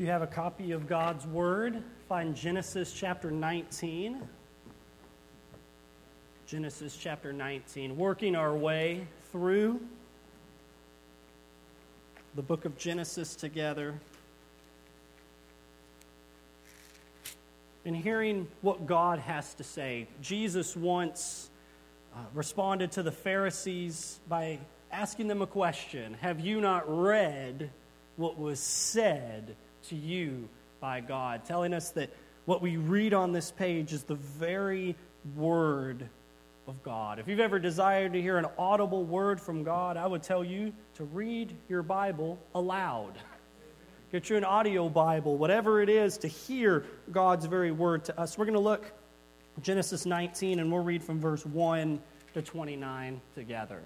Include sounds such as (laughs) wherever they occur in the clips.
If you have a copy of God's Word, find Genesis chapter 19. Genesis chapter 19. Working our way through the book of Genesis together. And hearing what God has to say. Jesus once uh, responded to the Pharisees by asking them a question Have you not read what was said to you by God, telling us that what we read on this page is the very word of God. If you've ever desired to hear an audible word from God, I would tell you to read your Bible aloud. Get you an audio Bible, whatever it is, to hear God's very word to us. We're going to look Genesis 19 and we'll read from verse 1 to 29 together.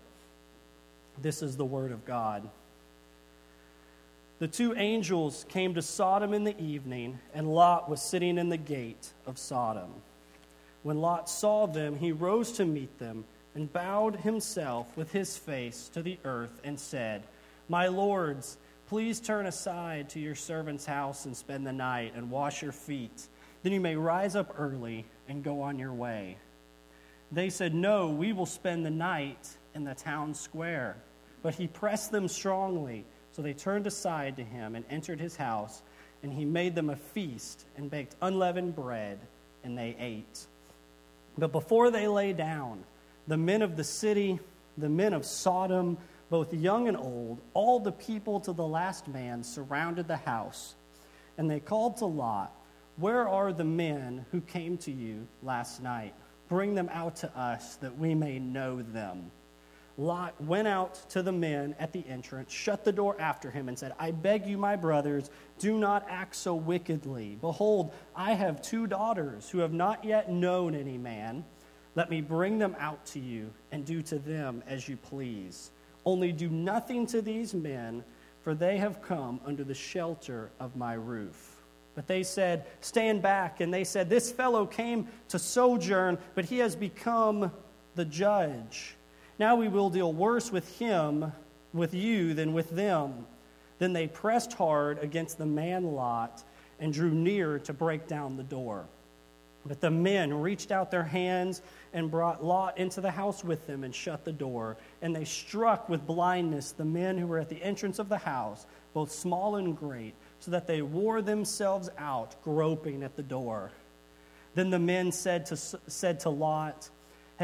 This is the word of God. The two angels came to Sodom in the evening, and Lot was sitting in the gate of Sodom. When Lot saw them, he rose to meet them and bowed himself with his face to the earth and said, My lords, please turn aside to your servant's house and spend the night and wash your feet. Then you may rise up early and go on your way. They said, No, we will spend the night in the town square. But he pressed them strongly. So they turned aside to him and entered his house, and he made them a feast and baked unleavened bread, and they ate. But before they lay down, the men of the city, the men of Sodom, both young and old, all the people to the last man surrounded the house. And they called to Lot, Where are the men who came to you last night? Bring them out to us that we may know them. Lot went out to the men at the entrance, shut the door after him, and said, I beg you, my brothers, do not act so wickedly. Behold, I have two daughters who have not yet known any man. Let me bring them out to you, and do to them as you please. Only do nothing to these men, for they have come under the shelter of my roof. But they said, Stand back. And they said, This fellow came to sojourn, but he has become the judge. Now we will deal worse with him, with you, than with them. Then they pressed hard against the man Lot and drew near to break down the door. But the men reached out their hands and brought Lot into the house with them and shut the door. And they struck with blindness the men who were at the entrance of the house, both small and great, so that they wore themselves out, groping at the door. Then the men said to, said to Lot,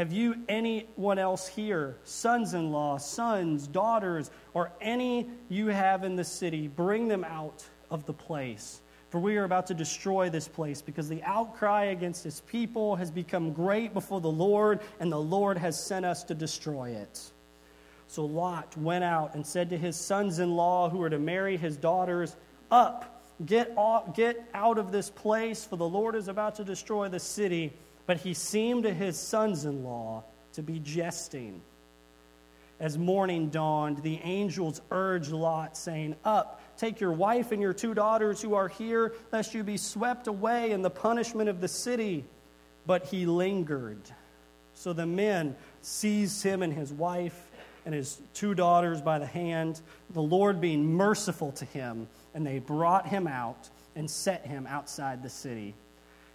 have you anyone else here, sons in law, sons, daughters, or any you have in the city? Bring them out of the place. For we are about to destroy this place because the outcry against his people has become great before the Lord, and the Lord has sent us to destroy it. So Lot went out and said to his sons in law who were to marry his daughters, Up, get, off, get out of this place, for the Lord is about to destroy the city. But he seemed to his sons in law to be jesting. As morning dawned, the angels urged Lot, saying, Up, take your wife and your two daughters who are here, lest you be swept away in the punishment of the city. But he lingered. So the men seized him and his wife and his two daughters by the hand, the Lord being merciful to him, and they brought him out and set him outside the city.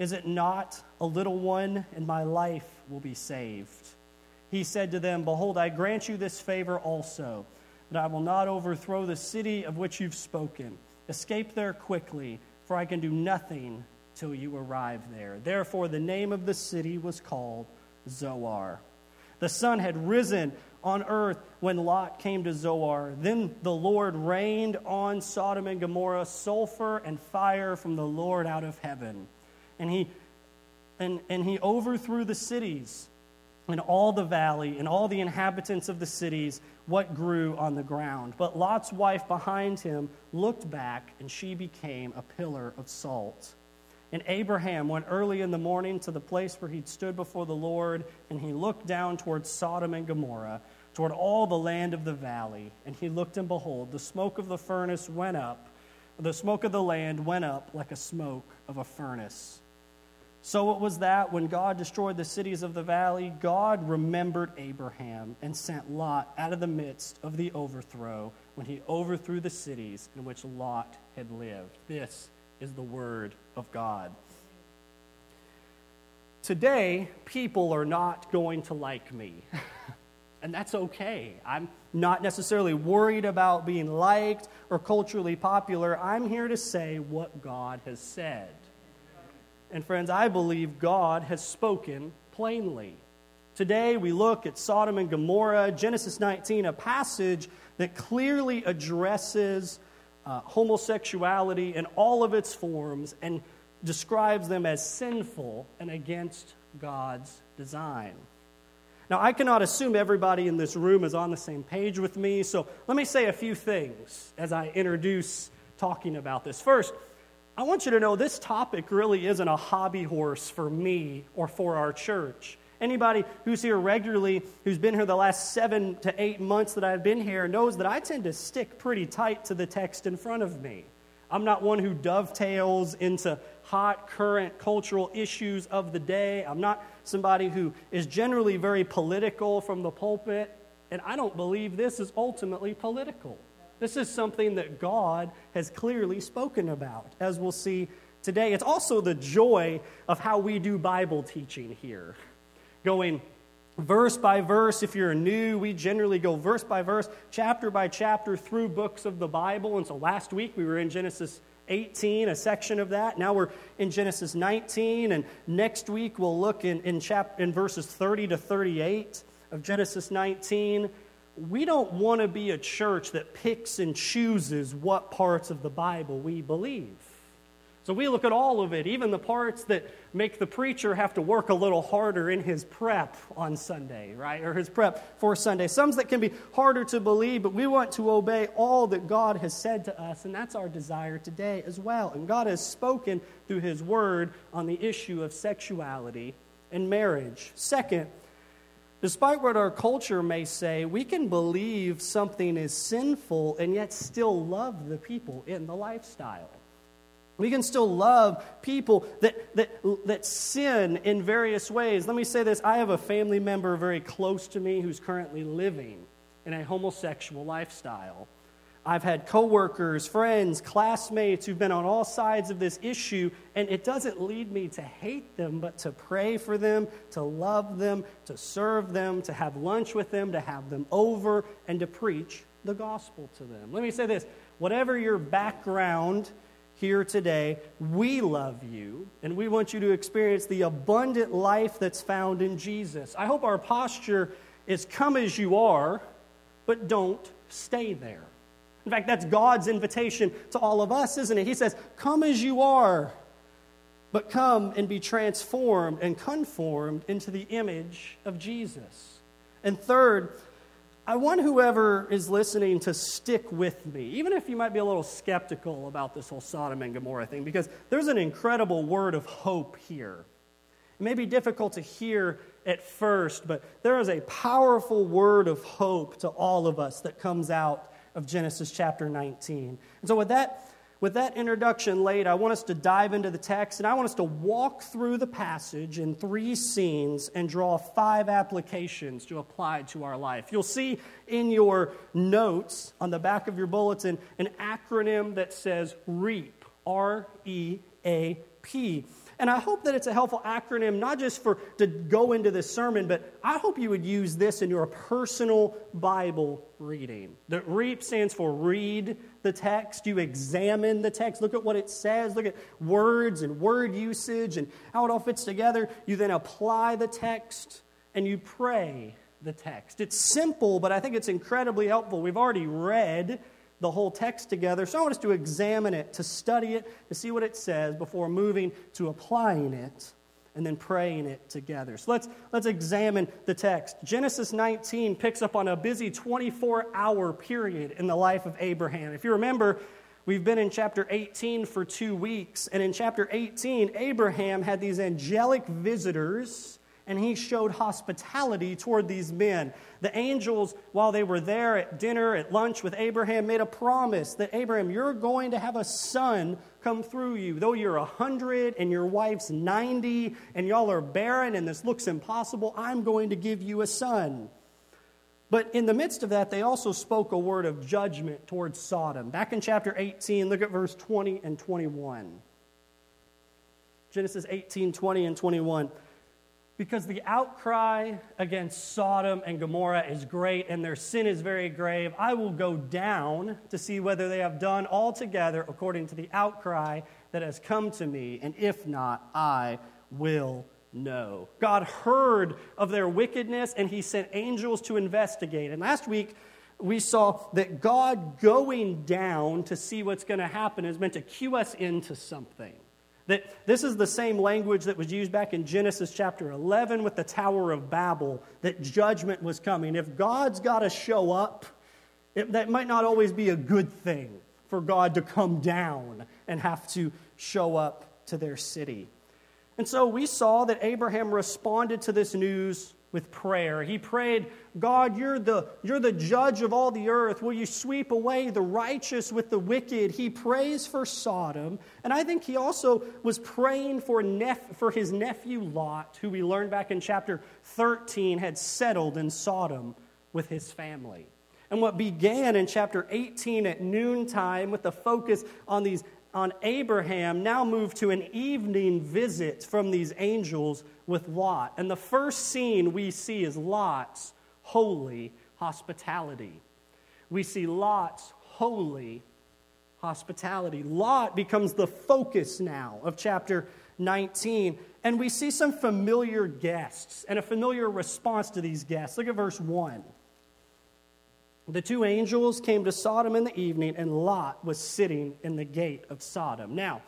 is it not a little one, and my life will be saved? He said to them, Behold, I grant you this favor also, that I will not overthrow the city of which you've spoken. Escape there quickly, for I can do nothing till you arrive there. Therefore, the name of the city was called Zoar. The sun had risen on earth when Lot came to Zoar. Then the Lord rained on Sodom and Gomorrah sulfur and fire from the Lord out of heaven and he, and, and he overthrew the cities and all the valley and all the inhabitants of the cities what grew on the ground. But Lot's wife behind him looked back, and she became a pillar of salt. And Abraham went early in the morning to the place where he'd stood before the Lord, and he looked down towards Sodom and Gomorrah, toward all the land of the valley. And he looked, and behold, the smoke of the furnace went up, the smoke of the land went up like a smoke of a furnace. So it was that when God destroyed the cities of the valley, God remembered Abraham and sent Lot out of the midst of the overthrow when he overthrew the cities in which Lot had lived. This is the word of God. Today, people are not going to like me. (laughs) and that's okay. I'm not necessarily worried about being liked or culturally popular. I'm here to say what God has said. And friends, I believe God has spoken plainly. Today, we look at Sodom and Gomorrah, Genesis 19, a passage that clearly addresses uh, homosexuality in all of its forms and describes them as sinful and against God's design. Now, I cannot assume everybody in this room is on the same page with me, so let me say a few things as I introduce talking about this. First, I want you to know this topic really isn't a hobby horse for me or for our church. Anybody who's here regularly, who's been here the last seven to eight months that I've been here, knows that I tend to stick pretty tight to the text in front of me. I'm not one who dovetails into hot, current cultural issues of the day. I'm not somebody who is generally very political from the pulpit. And I don't believe this is ultimately political. This is something that God has clearly spoken about, as we'll see today. It's also the joy of how we do Bible teaching here going verse by verse. If you're new, we generally go verse by verse, chapter by chapter through books of the Bible. And so last week we were in Genesis 18, a section of that. Now we're in Genesis 19, and next week we'll look in, in, chap- in verses 30 to 38 of Genesis 19. We don't want to be a church that picks and chooses what parts of the Bible we believe. So we look at all of it, even the parts that make the preacher have to work a little harder in his prep on Sunday, right? Or his prep for Sunday. Some that can be harder to believe, but we want to obey all that God has said to us, and that's our desire today as well. And God has spoken through his word on the issue of sexuality and marriage. Second, Despite what our culture may say, we can believe something is sinful and yet still love the people in the lifestyle. We can still love people that, that, that sin in various ways. Let me say this I have a family member very close to me who's currently living in a homosexual lifestyle. I've had coworkers, friends, classmates who've been on all sides of this issue, and it doesn't lead me to hate them, but to pray for them, to love them, to serve them, to have lunch with them, to have them over, and to preach the gospel to them. Let me say this whatever your background, here today. We love you, and we want you to experience the abundant life that's found in Jesus. I hope our posture is come as you are, but don't stay there. In fact, that's God's invitation to all of us, isn't it? He says, Come as you are, but come and be transformed and conformed into the image of Jesus. And third, I want whoever is listening to stick with me, even if you might be a little skeptical about this whole Sodom and Gomorrah thing, because there's an incredible word of hope here. It may be difficult to hear at first, but there is a powerful word of hope to all of us that comes out of Genesis chapter 19. And so, with that with that introduction laid, I want us to dive into the text and I want us to walk through the passage in three scenes and draw five applications to apply to our life. You'll see in your notes on the back of your bulletin an acronym that says REAP, R E A P. And I hope that it's a helpful acronym, not just for to go into this sermon, but I hope you would use this in your personal Bible reading. The REAP stands for read the text, you examine the text, look at what it says, look at words and word usage and how it all fits together. You then apply the text and you pray the text. It's simple, but I think it's incredibly helpful. We've already read the whole text together. So I want us to examine it, to study it, to see what it says before moving to applying it. and then praying it together. So let's, let's examine the text. Genesis 19 picks up on a busy 24 hour period in the life of Abraham. If you remember, we've been in chapter 18 for two weeks, and in chapter 18, Abraham had these angelic visitors and he showed hospitality toward these men. The angels, while they were there at dinner, at lunch with Abraham, made a promise that Abraham, you're going to have a son come through you. Though you're 100 and your wife's 90 and y'all are barren and this looks impossible, I'm going to give you a son. But in the midst of that, they also spoke a word of judgment towards Sodom. Back in chapter 18, look at verse 20 and 21. Genesis 18, 20 and 21 because the outcry against Sodom and Gomorrah is great and their sin is very grave. I will go down to see whether they have done altogether according to the outcry that has come to me, and if not, I will know. God heard of their wickedness and he sent angels to investigate. And last week, we saw that God going down to see what's going to happen is meant to cue us into something. That this is the same language that was used back in Genesis chapter 11 with the Tower of Babel, that judgment was coming. If God's got to show up, it, that might not always be a good thing for God to come down and have to show up to their city. And so we saw that Abraham responded to this news with prayer. He prayed, God, you're the, you're the judge of all the earth. Will you sweep away the righteous with the wicked? He prays for Sodom. And I think he also was praying for, nep- for his nephew Lot, who we learned back in chapter 13 had settled in Sodom with his family. And what began in chapter 18 at noontime with the focus on these on Abraham now moved to an evening visit from these angels with Lot. And the first scene we see is Lot's holy hospitality. We see Lot's holy hospitality. Lot becomes the focus now of chapter 19. And we see some familiar guests and a familiar response to these guests. Look at verse 1. The two angels came to Sodom in the evening, and Lot was sitting in the gate of Sodom. Now,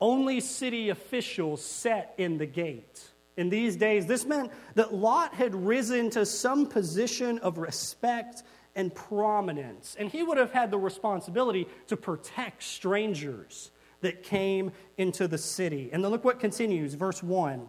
only city officials sat in the gate. In these days, this meant that Lot had risen to some position of respect and prominence, and he would have had the responsibility to protect strangers that came into the city. And then look what continues, verse 1.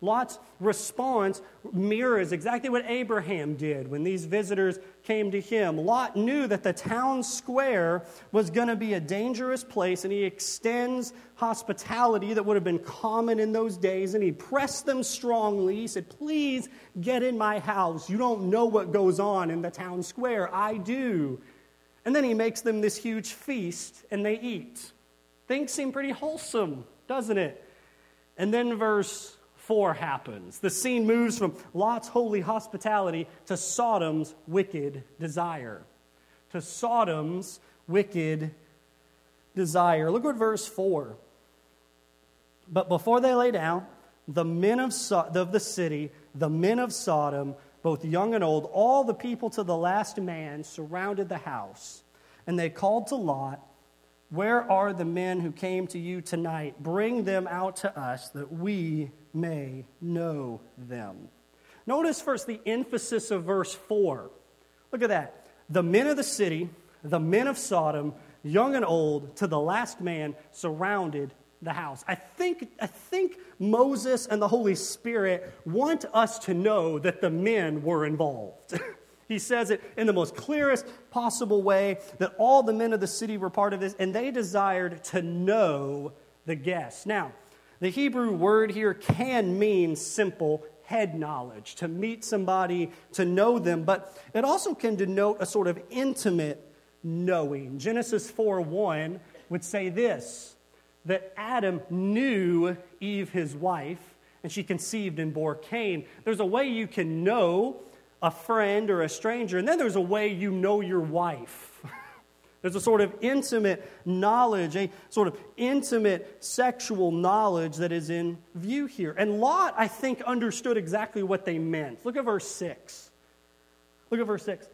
Lot's response mirrors exactly what Abraham did when these visitors came to him. Lot knew that the town square was going to be a dangerous place, and he extends hospitality that would have been common in those days, and he pressed them strongly. He said, Please get in my house. You don't know what goes on in the town square. I do. And then he makes them this huge feast, and they eat. Things seem pretty wholesome, doesn't it? And then verse 4 happens. The scene moves from Lot's holy hospitality to Sodom's wicked desire. To Sodom's wicked desire. Look at verse 4. But before they lay down, the men of, so- of the city, the men of Sodom, both young and old, all the people to the last man surrounded the house. And they called to Lot where are the men who came to you tonight? Bring them out to us that we may know them. Notice first the emphasis of verse 4. Look at that. The men of the city, the men of Sodom, young and old, to the last man, surrounded the house. I think, I think Moses and the Holy Spirit want us to know that the men were involved. (laughs) He says it in the most clearest possible way that all the men of the city were part of this, and they desired to know the guests. Now, the Hebrew word here can mean simple head knowledge, to meet somebody, to know them, but it also can denote a sort of intimate knowing. Genesis 4 1 would say this that Adam knew Eve, his wife, and she conceived and bore Cain. There's a way you can know a friend or a stranger, and then there's a way you know your wife. There's a sort of intimate knowledge, a sort of intimate sexual knowledge that is in view here. And Lot, I think, understood exactly what they meant. Look at verse 6. Look at verse 6.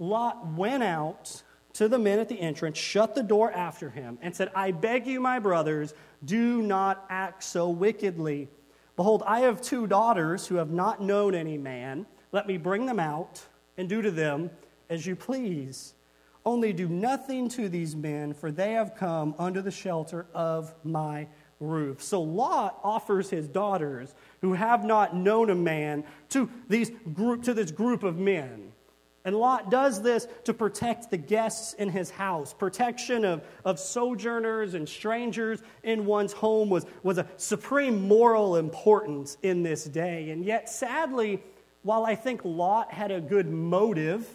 Lot went out to the men at the entrance, shut the door after him, and said, I beg you, my brothers, do not act so wickedly. Behold, I have two daughters who have not known any man. Let me bring them out and do to them as you please. Only do nothing to these men, for they have come under the shelter of my roof. So Lot offers his daughters who have not known a man to, these group, to this group of men. And Lot does this to protect the guests in his house. Protection of, of sojourners and strangers in one's home was, was a supreme moral importance in this day. And yet, sadly, while I think Lot had a good motive,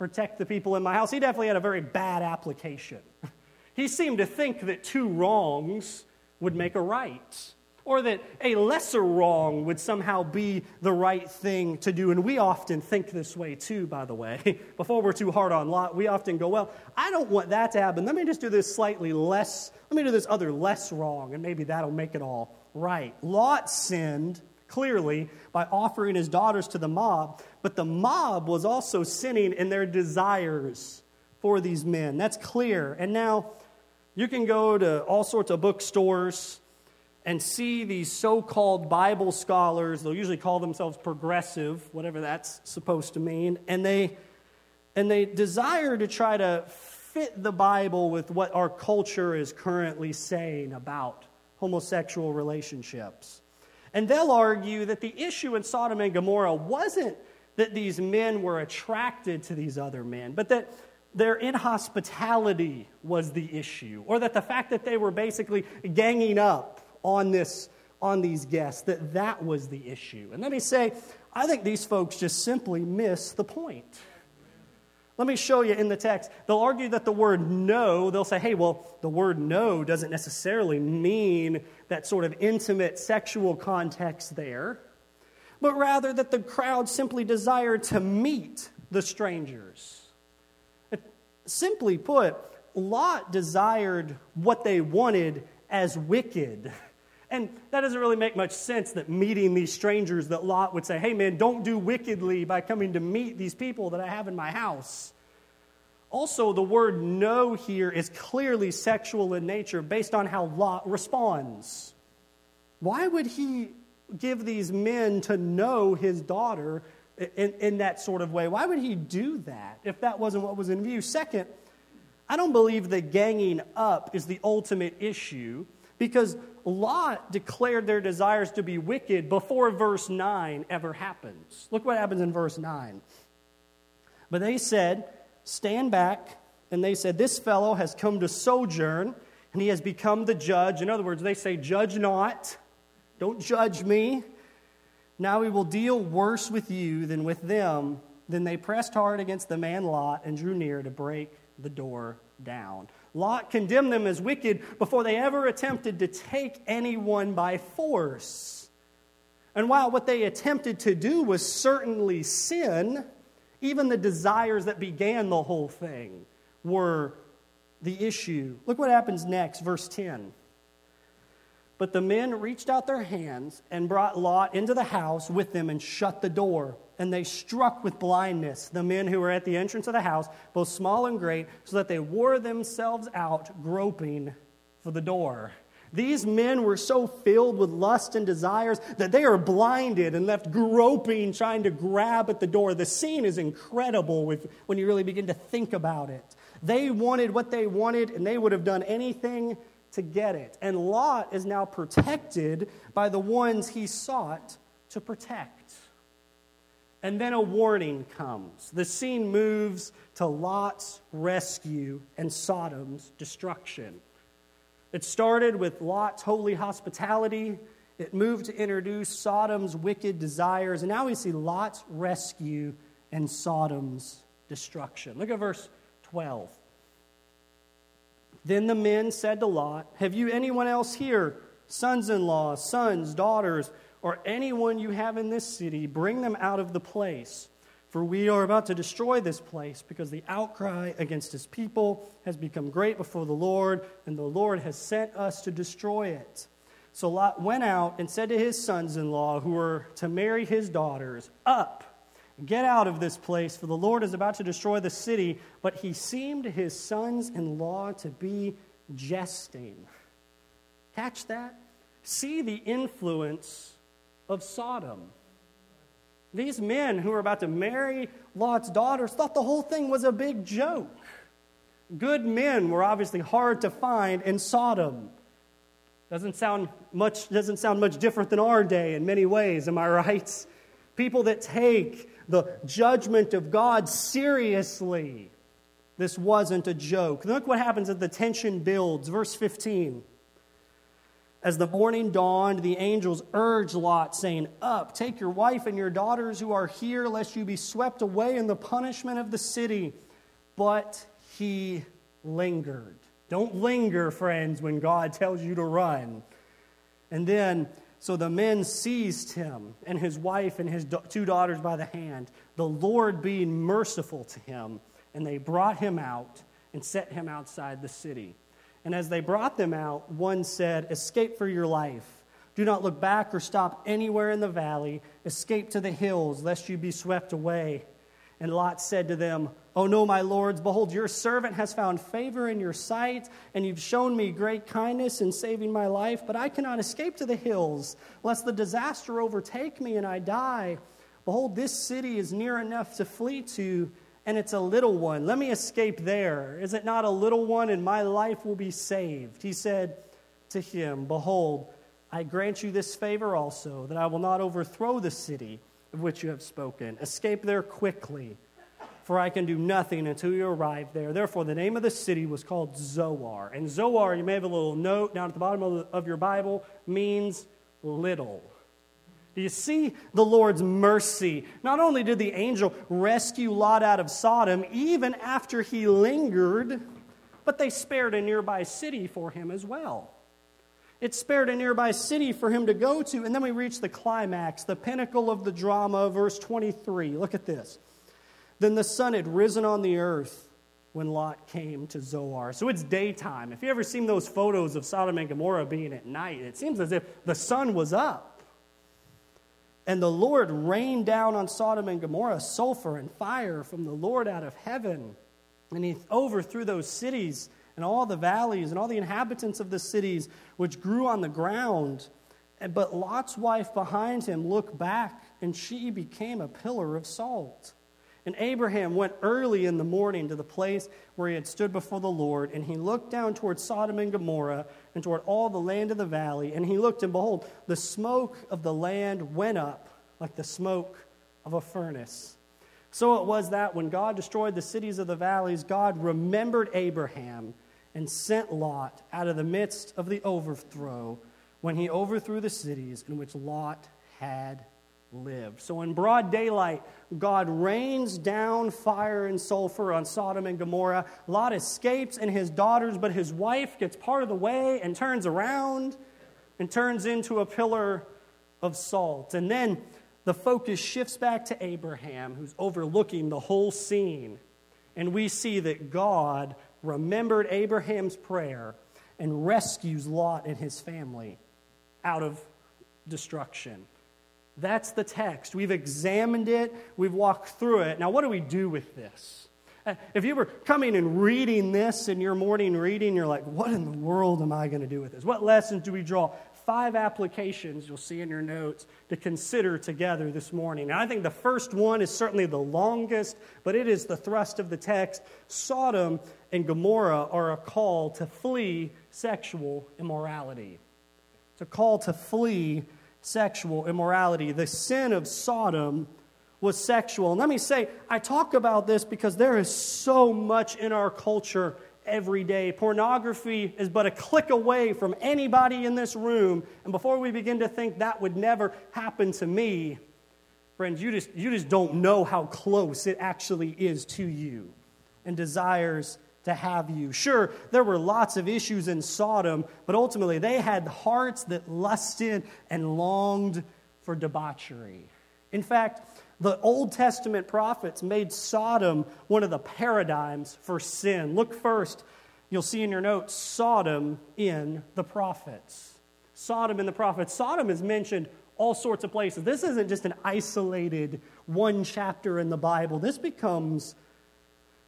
protect the people in my house, he definitely had a very bad application. (laughs) He seemed to think that two wrongs would make a right or that a lesser wrong would somehow be the right thing to do. And we often think this way too, by the way. (laughs) Before we're too hard on Lot, we often go, well, I don't want that to happen. Let me just do this slightly less, let me do this other less wrong, and maybe that'll make it all right. Lot sinned clearly by offering his daughters to the mob, but the mob was also sinning in their desires for these men. That's clear. And now you can go to all sorts of bookstores and see these so called Bible scholars, they'll usually call themselves progressive, whatever that's supposed to mean, and they, and they desire to try to fit the Bible with what our culture is currently saying about homosexual relationships. And they'll argue that the issue in Sodom and Gomorrah wasn't that these men were attracted to these other men, but that their inhospitality was the issue, or that the fact that they were basically ganging up on this on these guests that that was the issue. And let me say, I think these folks just simply miss the point. Let me show you in the text. They'll argue that the word know, they'll say, hey, well, the word know doesn't necessarily mean that sort of intimate sexual context there, but rather that the crowd simply desired to meet the strangers. Uh, simply put, Lot desired what they wanted as wicked. And that doesn't really make much sense that meeting these strangers, that Lot would say, hey man, don't do wickedly by coming to meet these people that I have in my house. Also, the word know here is clearly sexual in nature based on how Lot responds. Why would he give these men to know his daughter in, in that sort of way? Why would he do that if that wasn't what was in view? Second, I don't believe that ganging up is the ultimate issue because Lot declared their desires to be wicked before verse 9 ever happens. Look what happens in verse 9. But they said, Stand back. And they said, This fellow has come to sojourn, and he has become the judge. In other words, they say, Judge not. Don't judge me. Now we will deal worse with you than with them. Then they pressed hard against the man Lot and drew near to break the door down. Lot condemned them as wicked before they ever attempted to take anyone by force. And while what they attempted to do was certainly sin, even the desires that began the whole thing were the issue. Look what happens next, verse 10. But the men reached out their hands and brought Lot into the house with them and shut the door and they struck with blindness the men who were at the entrance of the house, both small and great, so that they wore themselves out groping for the door. These men were so filled with lust and desires that they are blinded and left groping, trying to grab at the door. The scene is incredible when you really begin to think about it. They wanted what they wanted, and they would have done anything to get it. And Lot is now protected by the ones he sought to protect. And then a warning comes. The scene moves to Lot's rescue and Sodom's destruction. It started with Lot's holy hospitality. It moved to introduce Sodom's wicked desires. And now we see Lot's rescue and Sodom's destruction. Look at verse 12. Then the men said to Lot, Have you anyone else here? Sons in law, sons, daughters, or anyone you have in this city, bring them out of the place. For we are about to destroy this place because the outcry against his people has become great before the Lord, and the Lord has sent us to destroy it. So Lot went out and said to his sons in law, who were to marry his daughters, Up, get out of this place, for the Lord is about to destroy the city. But he seemed his sons in law to be jesting. Catch that? See the influence of Sodom. These men who were about to marry Lot's daughters thought the whole thing was a big joke. Good men were obviously hard to find in Sodom. Doesn't sound much, doesn't sound much different than our day in many ways, am I right? People that take the judgment of God seriously. This wasn't a joke. Look what happens as the tension builds. Verse 15. As the morning dawned, the angels urged Lot, saying, Up, take your wife and your daughters who are here, lest you be swept away in the punishment of the city. But he lingered. Don't linger, friends, when God tells you to run. And then, so the men seized him and his wife and his two daughters by the hand, the Lord being merciful to him, and they brought him out and set him outside the city. And as they brought them out, one said, Escape for your life. Do not look back or stop anywhere in the valley. Escape to the hills, lest you be swept away. And Lot said to them, Oh no, my lords, behold, your servant has found favor in your sight, and you've shown me great kindness in saving my life, but I cannot escape to the hills, lest the disaster overtake me and I die. Behold, this city is near enough to flee to, and it's a little one. Let me escape there. Is it not a little one, and my life will be saved? He said to him, Behold, I grant you this favor also, that I will not overthrow the city of which you have spoken. Escape there quickly for I can do nothing until you arrive there. Therefore, the name of the city was called Zoar. And Zoar, you may have a little note down at the bottom of, of your Bible, means little. Do you see the Lord's mercy? Not only did the angel rescue Lot out of Sodom, even after he lingered, but they spared a nearby city for him as well. It spared a nearby city for him to go to. And then we reach the climax, the pinnacle of the drama, verse 23. Look at this. Then the sun had risen on the earth when Lot came to Zoar. So it's daytime. If you ever seen those photos of Sodom and Gomorrah being at night, it seems as if the sun was up. And the Lord rained down on Sodom and Gomorrah sulfur and fire from the Lord out of heaven. And he overthrew those cities and all the valleys and all the inhabitants of the cities which grew on the ground. But Lot's wife behind him looked back, and she became a pillar of salt. And Abraham went early in the morning to the place where he had stood before the Lord, and he looked down toward Sodom and Gomorrah and toward all the land of the valley. And he looked, and behold, the smoke of the land went up like the smoke of a furnace. So it was that when God destroyed the cities of the valleys, God remembered Abraham and sent Lot out of the midst of the overthrow when he overthrew the cities in which Lot had lived. So, in broad daylight, God rains down fire and sulfur on Sodom and Gomorrah. Lot escapes and his daughters, but his wife gets part of the way and turns around and turns into a pillar of salt. And then the focus shifts back to Abraham, who's overlooking the whole scene. And we see that God remembered Abraham's prayer and rescues Lot and his family out of destruction. That's the text. We've examined it, we've walked through it. Now, what do we do with this? Uh, if you were coming and reading this in your morning reading, you're like, what in the world am I going to do with this? What lessons do we draw? Five applications you'll see in your notes to consider together this morning. And I think the first one is certainly the longest, but it is the thrust of the text. Sodom and Gomorrah are a call to flee sexual immorality. It's a call to flee sexual immorality. The sin of Sodom was sexual. And let me say, I talk about this because there is so much in our culture every day. Pornography is but a click away from anybody in this room. And before we begin to think that would never happen to me, friends, you just, you just don't know how close it actually is to you and desires to have you. Sure, there were lots of issues in Sodom, but ultimately they had hearts that lusted and longed for debauchery. In fact, the Old Testament prophets made Sodom one of the paradigms for sin. Look first, you'll see in your notes, Sodom in the prophets. Sodom in the prophets. Sodom is mentioned all sorts of places. This isn't just an isolated one chapter in the Bible. This becomes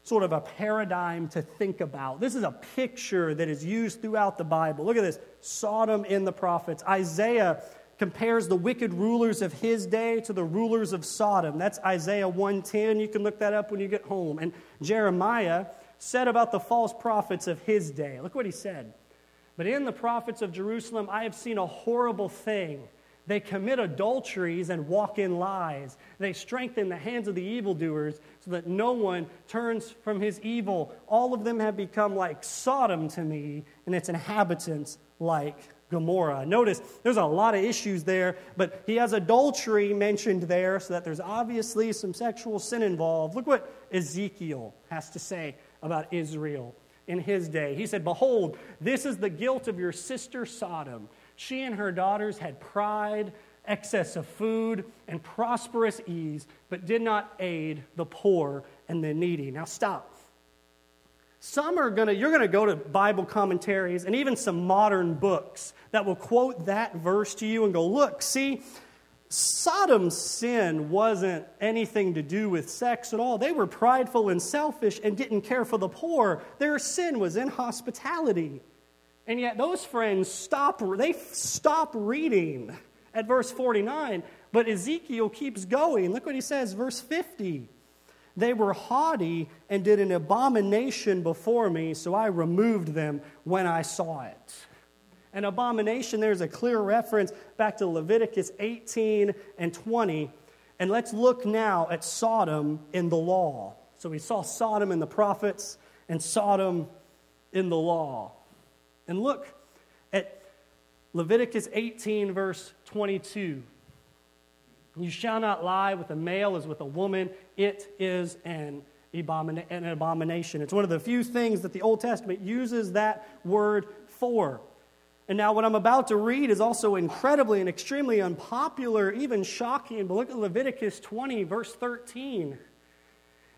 sort of a paradigm to think about. This is a picture that is used throughout the Bible. Look at this Sodom in the prophets. Isaiah compares the wicked rulers of his day to the rulers of Sodom. That's Isaiah 110. You can look that up when you get home. And Jeremiah said about the false prophets of his day. Look what he said. But in the prophets of Jerusalem, I have seen a horrible thing. They commit adulteries and walk in lies. They strengthen the hands of the evildoers so that no one turns from his evil. All of them have become like Sodom to me, and its inhabitants like Gomorrah. Notice there's a lot of issues there, but he has adultery mentioned there, so that there's obviously some sexual sin involved. Look what Ezekiel has to say about Israel in his day. He said, Behold, this is the guilt of your sister Sodom. She and her daughters had pride, excess of food, and prosperous ease, but did not aid the poor and the needy. Now stop. Some are going to, you're going to go to Bible commentaries and even some modern books that will quote that verse to you and go, look, see, Sodom's sin wasn't anything to do with sex at all. They were prideful and selfish and didn't care for the poor. Their sin was in hospitality. And yet those friends stop they stop reading at verse 49, but Ezekiel keeps going. Look what he says, verse 50. They were haughty and did an abomination before me, so I removed them when I saw it. An abomination, there's a clear reference back to Leviticus 18 and 20. And let's look now at Sodom in the law. So we saw Sodom in the prophets and Sodom in the law. And look at Leviticus 18, verse 22. You shall not lie with a male as with a woman. It is an, abomina- an abomination. It's one of the few things that the Old Testament uses that word for. And now, what I'm about to read is also incredibly and extremely unpopular, even shocking. But look at Leviticus 20, verse 13.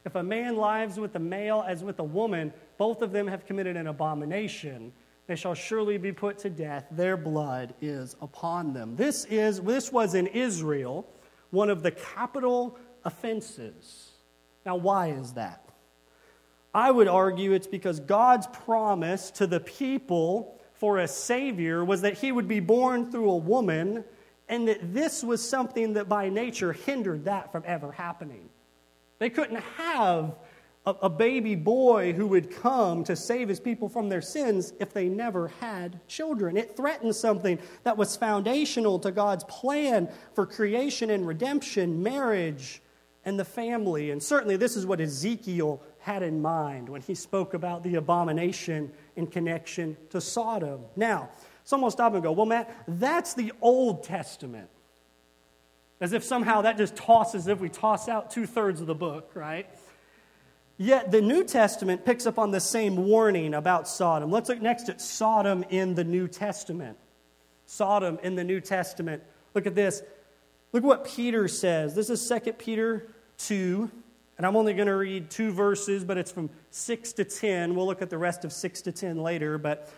If a man lives with a male as with a woman, both of them have committed an abomination. They shall surely be put to death. Their blood is upon them. This, is, this was in Israel one of the capital offenses. Now, why is that? I would argue it's because God's promise to the people for a Savior was that he would be born through a woman, and that this was something that by nature hindered that from ever happening. They couldn't have a, a baby boy who would come to save his people from their sins if they never had children. It threatened something that was foundational to God's plan for creation and redemption, marriage, and the family. And certainly, this is what Ezekiel had in mind when he spoke about the abomination in connection to Sodom. Now, someone will stop and go, Well, Matt, that's the Old Testament. As if somehow that just tosses, if we toss out two thirds of the book, right? Yet the New Testament picks up on the same warning about Sodom. Let's look next at Sodom in the New Testament. Sodom in the New Testament. Look at this. Look what Peter says. This is 2 Peter 2, and I'm only going to read two verses, but it's from 6 to 10. We'll look at the rest of 6 to 10 later, but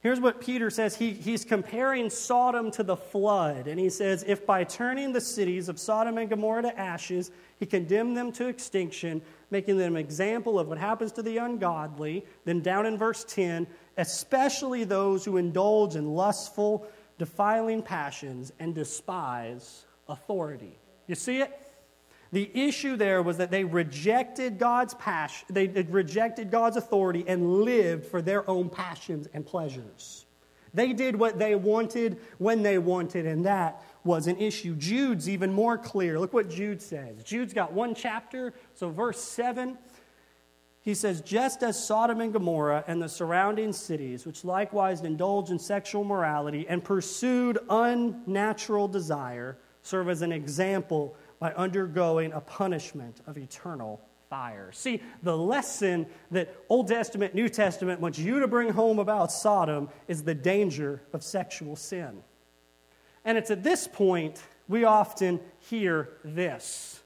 Here's what Peter says. He, he's comparing Sodom to the flood. And he says, If by turning the cities of Sodom and Gomorrah to ashes, he condemned them to extinction, making them an example of what happens to the ungodly. Then down in verse 10, especially those who indulge in lustful, defiling passions and despise authority. You see it? The issue there was that they rejected God's passion, they rejected God's authority and lived for their own passions and pleasures. They did what they wanted when they wanted, and that was an issue. Jude's even more clear. Look what Jude says. Jude's got one chapter, so verse 7, he says, Just as Sodom and Gomorrah and the surrounding cities, which likewise indulge in sexual morality and pursued unnatural desire, serve as an example by undergoing a punishment of eternal fire. See, the lesson that Old Testament, New Testament wants you to bring home about Sodom is the danger of sexual sin. And it's at this point we often hear this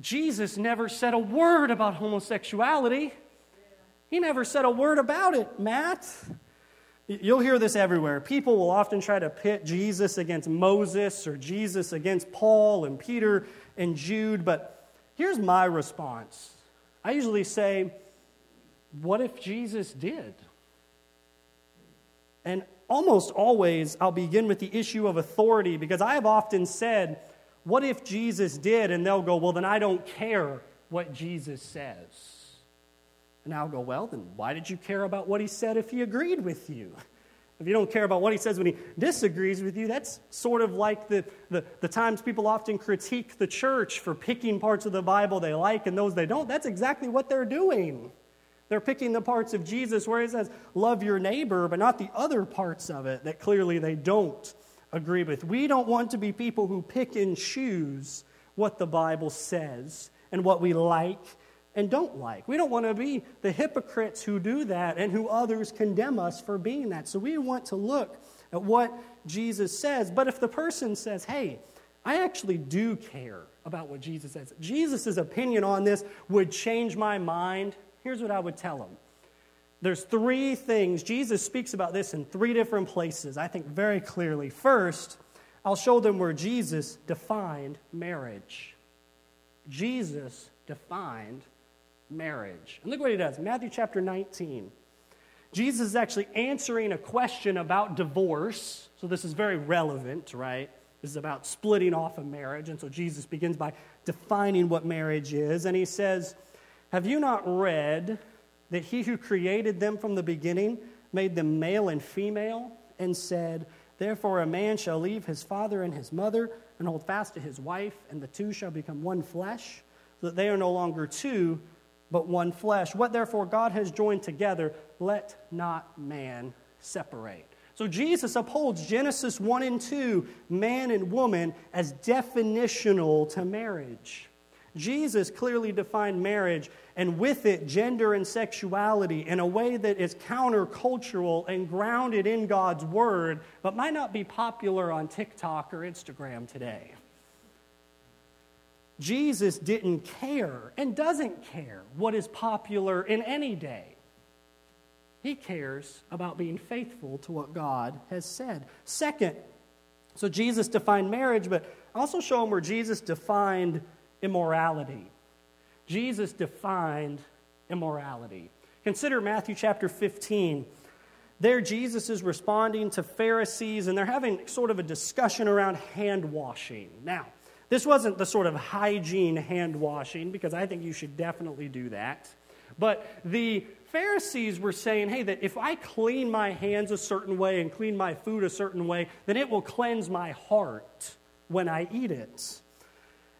Jesus never said a word about homosexuality. He never said a word about it, Matt. You'll hear this everywhere. People will often try to pit Jesus against Moses or Jesus against Paul and Peter and Jude, but here's my response. I usually say, What if Jesus did? And almost always, I'll begin with the issue of authority because I have often said, What if Jesus did? And they'll go, Well, then I don't care what Jesus says. I'll go, Well, then why did you care about what he said if he agreed with you? If you don't care about what he says when he disagrees with you, that's sort of like the, the, the, times people often critique the church for picking parts of the Bible they like and those they don't. That's exactly what they're doing. They're picking the parts of Jesus where he says, love your neighbor, but not the other parts of it that clearly they don't agree with. We don't want to be people who pick and choose what the Bible says and what we like and don't like. We don't want to be the hypocrites who do that and who others condemn us for being that. So we want to look at what Jesus says. But if the person says, hey, I actually do care about what Jesus says, Jesus' opinion on this would change my mind Here's what I would tell them. There's three things. Jesus speaks about this in three different places, I think very clearly. First, I'll show them where Jesus defined marriage. Jesus defined marriage. And look what he does Matthew chapter 19. Jesus is actually answering a question about divorce. So this is very relevant, right? This is about splitting off a marriage. And so Jesus begins by defining what marriage is. And he says, have you not read that he who created them from the beginning made them male and female and said, Therefore a man shall leave his father and his mother and hold fast to his wife, and the two shall become one flesh, so that they are no longer two, but one flesh. What therefore God has joined together, let not man separate. So Jesus upholds Genesis 1 and 2, man and woman, as definitional to marriage. Jesus clearly defined marriage and with it gender and sexuality in a way that is countercultural and grounded in God's word, but might not be popular on TikTok or Instagram today. Jesus didn't care and doesn't care what is popular in any day. He cares about being faithful to what God has said. Second, so Jesus defined marriage, but also show him where Jesus defined immorality. Jesus defined immorality. Consider Matthew chapter 15. There, Jesus is responding to Pharisees, and they're having sort of a discussion around hand washing. Now, this wasn't the sort of hygiene hand washing, because I think you should definitely do that. But the Pharisees were saying, hey, that if I clean my hands a certain way and clean my food a certain way, then it will cleanse my heart when I eat it.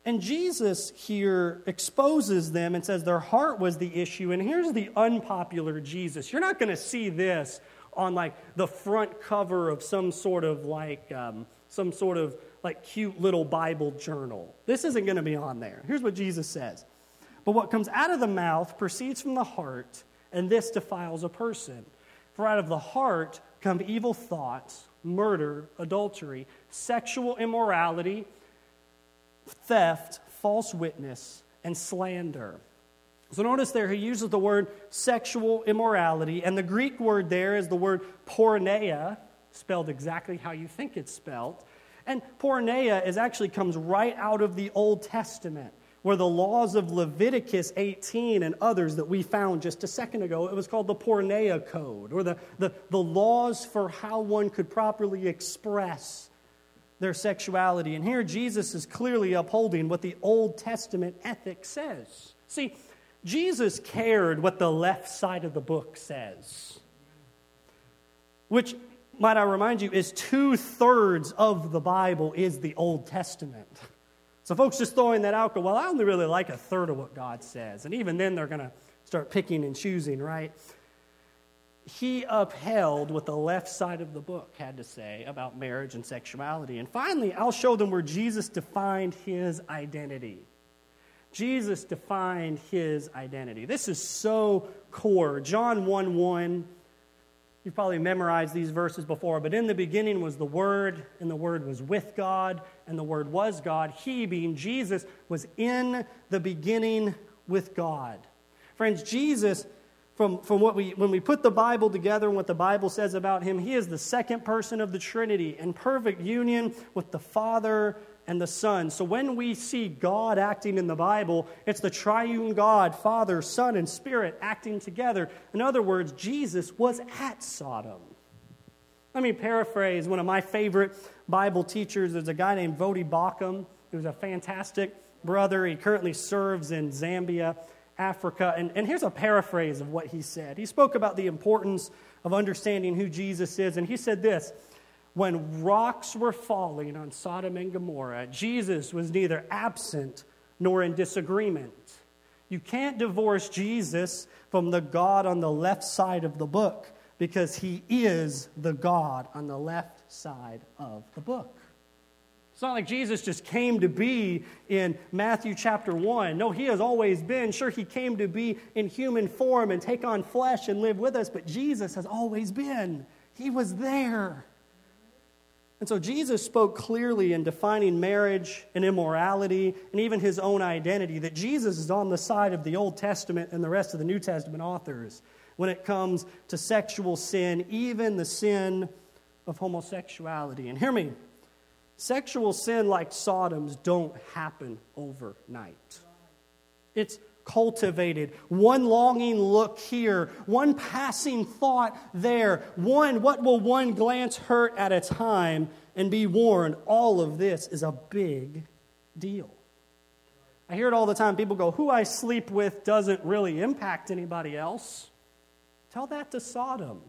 And Jesus here exposes them and says their heart was the issue. And here's the unpopular Jesus. You're not going to see this on like the front cover of some sort of like um, some sort of like cute little Bible journal. This isn't going to be on there. Here's what Jesus says. But what comes out of the mouth proceeds from the heart, and this defiles a person. For out of the heart come evil thoughts, murder, adultery, sexual immorality theft, false witness, and slander. So notice there he uses the word sexual immorality, and the Greek word there is the word porneia, spelled exactly how you think it's spelled. And porneia is actually comes right out of the Old Testament, where the laws of Leviticus 18 and others that we found just a second ago, it was called the porneia code, or the, the, the laws for how one could properly express their sexuality. And here Jesus is clearly upholding what the Old Testament ethic says. See, Jesus cared what the left side of the book says, which, might I remind you, is two thirds of the Bible is the Old Testament. So, folks just throwing that out go, well, I only really like a third of what God says. And even then, they're going to start picking and choosing, right? he upheld what the left side of the book had to say about marriage and sexuality. And finally, I'll show them where Jesus defined his identity. Jesus defined his identity. This is so core. John 1 1. You've probably memorized these verses before, but in the beginning was the Word, and the Word was with God, and the Word was God. He, being Jesus, was in the beginning with God. Friends, Jesus, from, from what we, when we put the Bible together and what the Bible says about him, he is the second person of the Trinity in perfect union with the Father and the Son. So when we see God acting in the Bible, it's the triune God, Father, Son, and Spirit acting together. In other words, Jesus was at Sodom. Let me paraphrase one of my favorite Bible teachers. There's a guy named Baucham. He was a fantastic brother. He currently serves in Zambia, Africa. And, and here's a paraphrase of what he said. He spoke about the importance of understanding who Jesus is. And he said this when rocks were falling on Sodom and Gomorrah, Jesus was neither absent nor in disagreement. You can't divorce Jesus from the God on the left side of the book because he is the God on the left side of the book. It's not like Jesus just came to be in Matthew chapter 1. No, he has always been. Sure, he came to be in human form and take on flesh and live with us, but Jesus has always been. He was there. And so Jesus spoke clearly in defining marriage and immorality and even his own identity that Jesus is on the side of the Old Testament and the rest of the New Testament authors when it comes to sexual sin, even the sin of homosexuality. And hear me sexual sin like Sodom's don't happen overnight. It's cultivated. One longing look here, one passing thought there, one, what will one glance hurt at a time? And be warned, all of this is a big deal. I hear it all the time. People go, Who I sleep with doesn't really impact anybody else. Tell that to Sodom.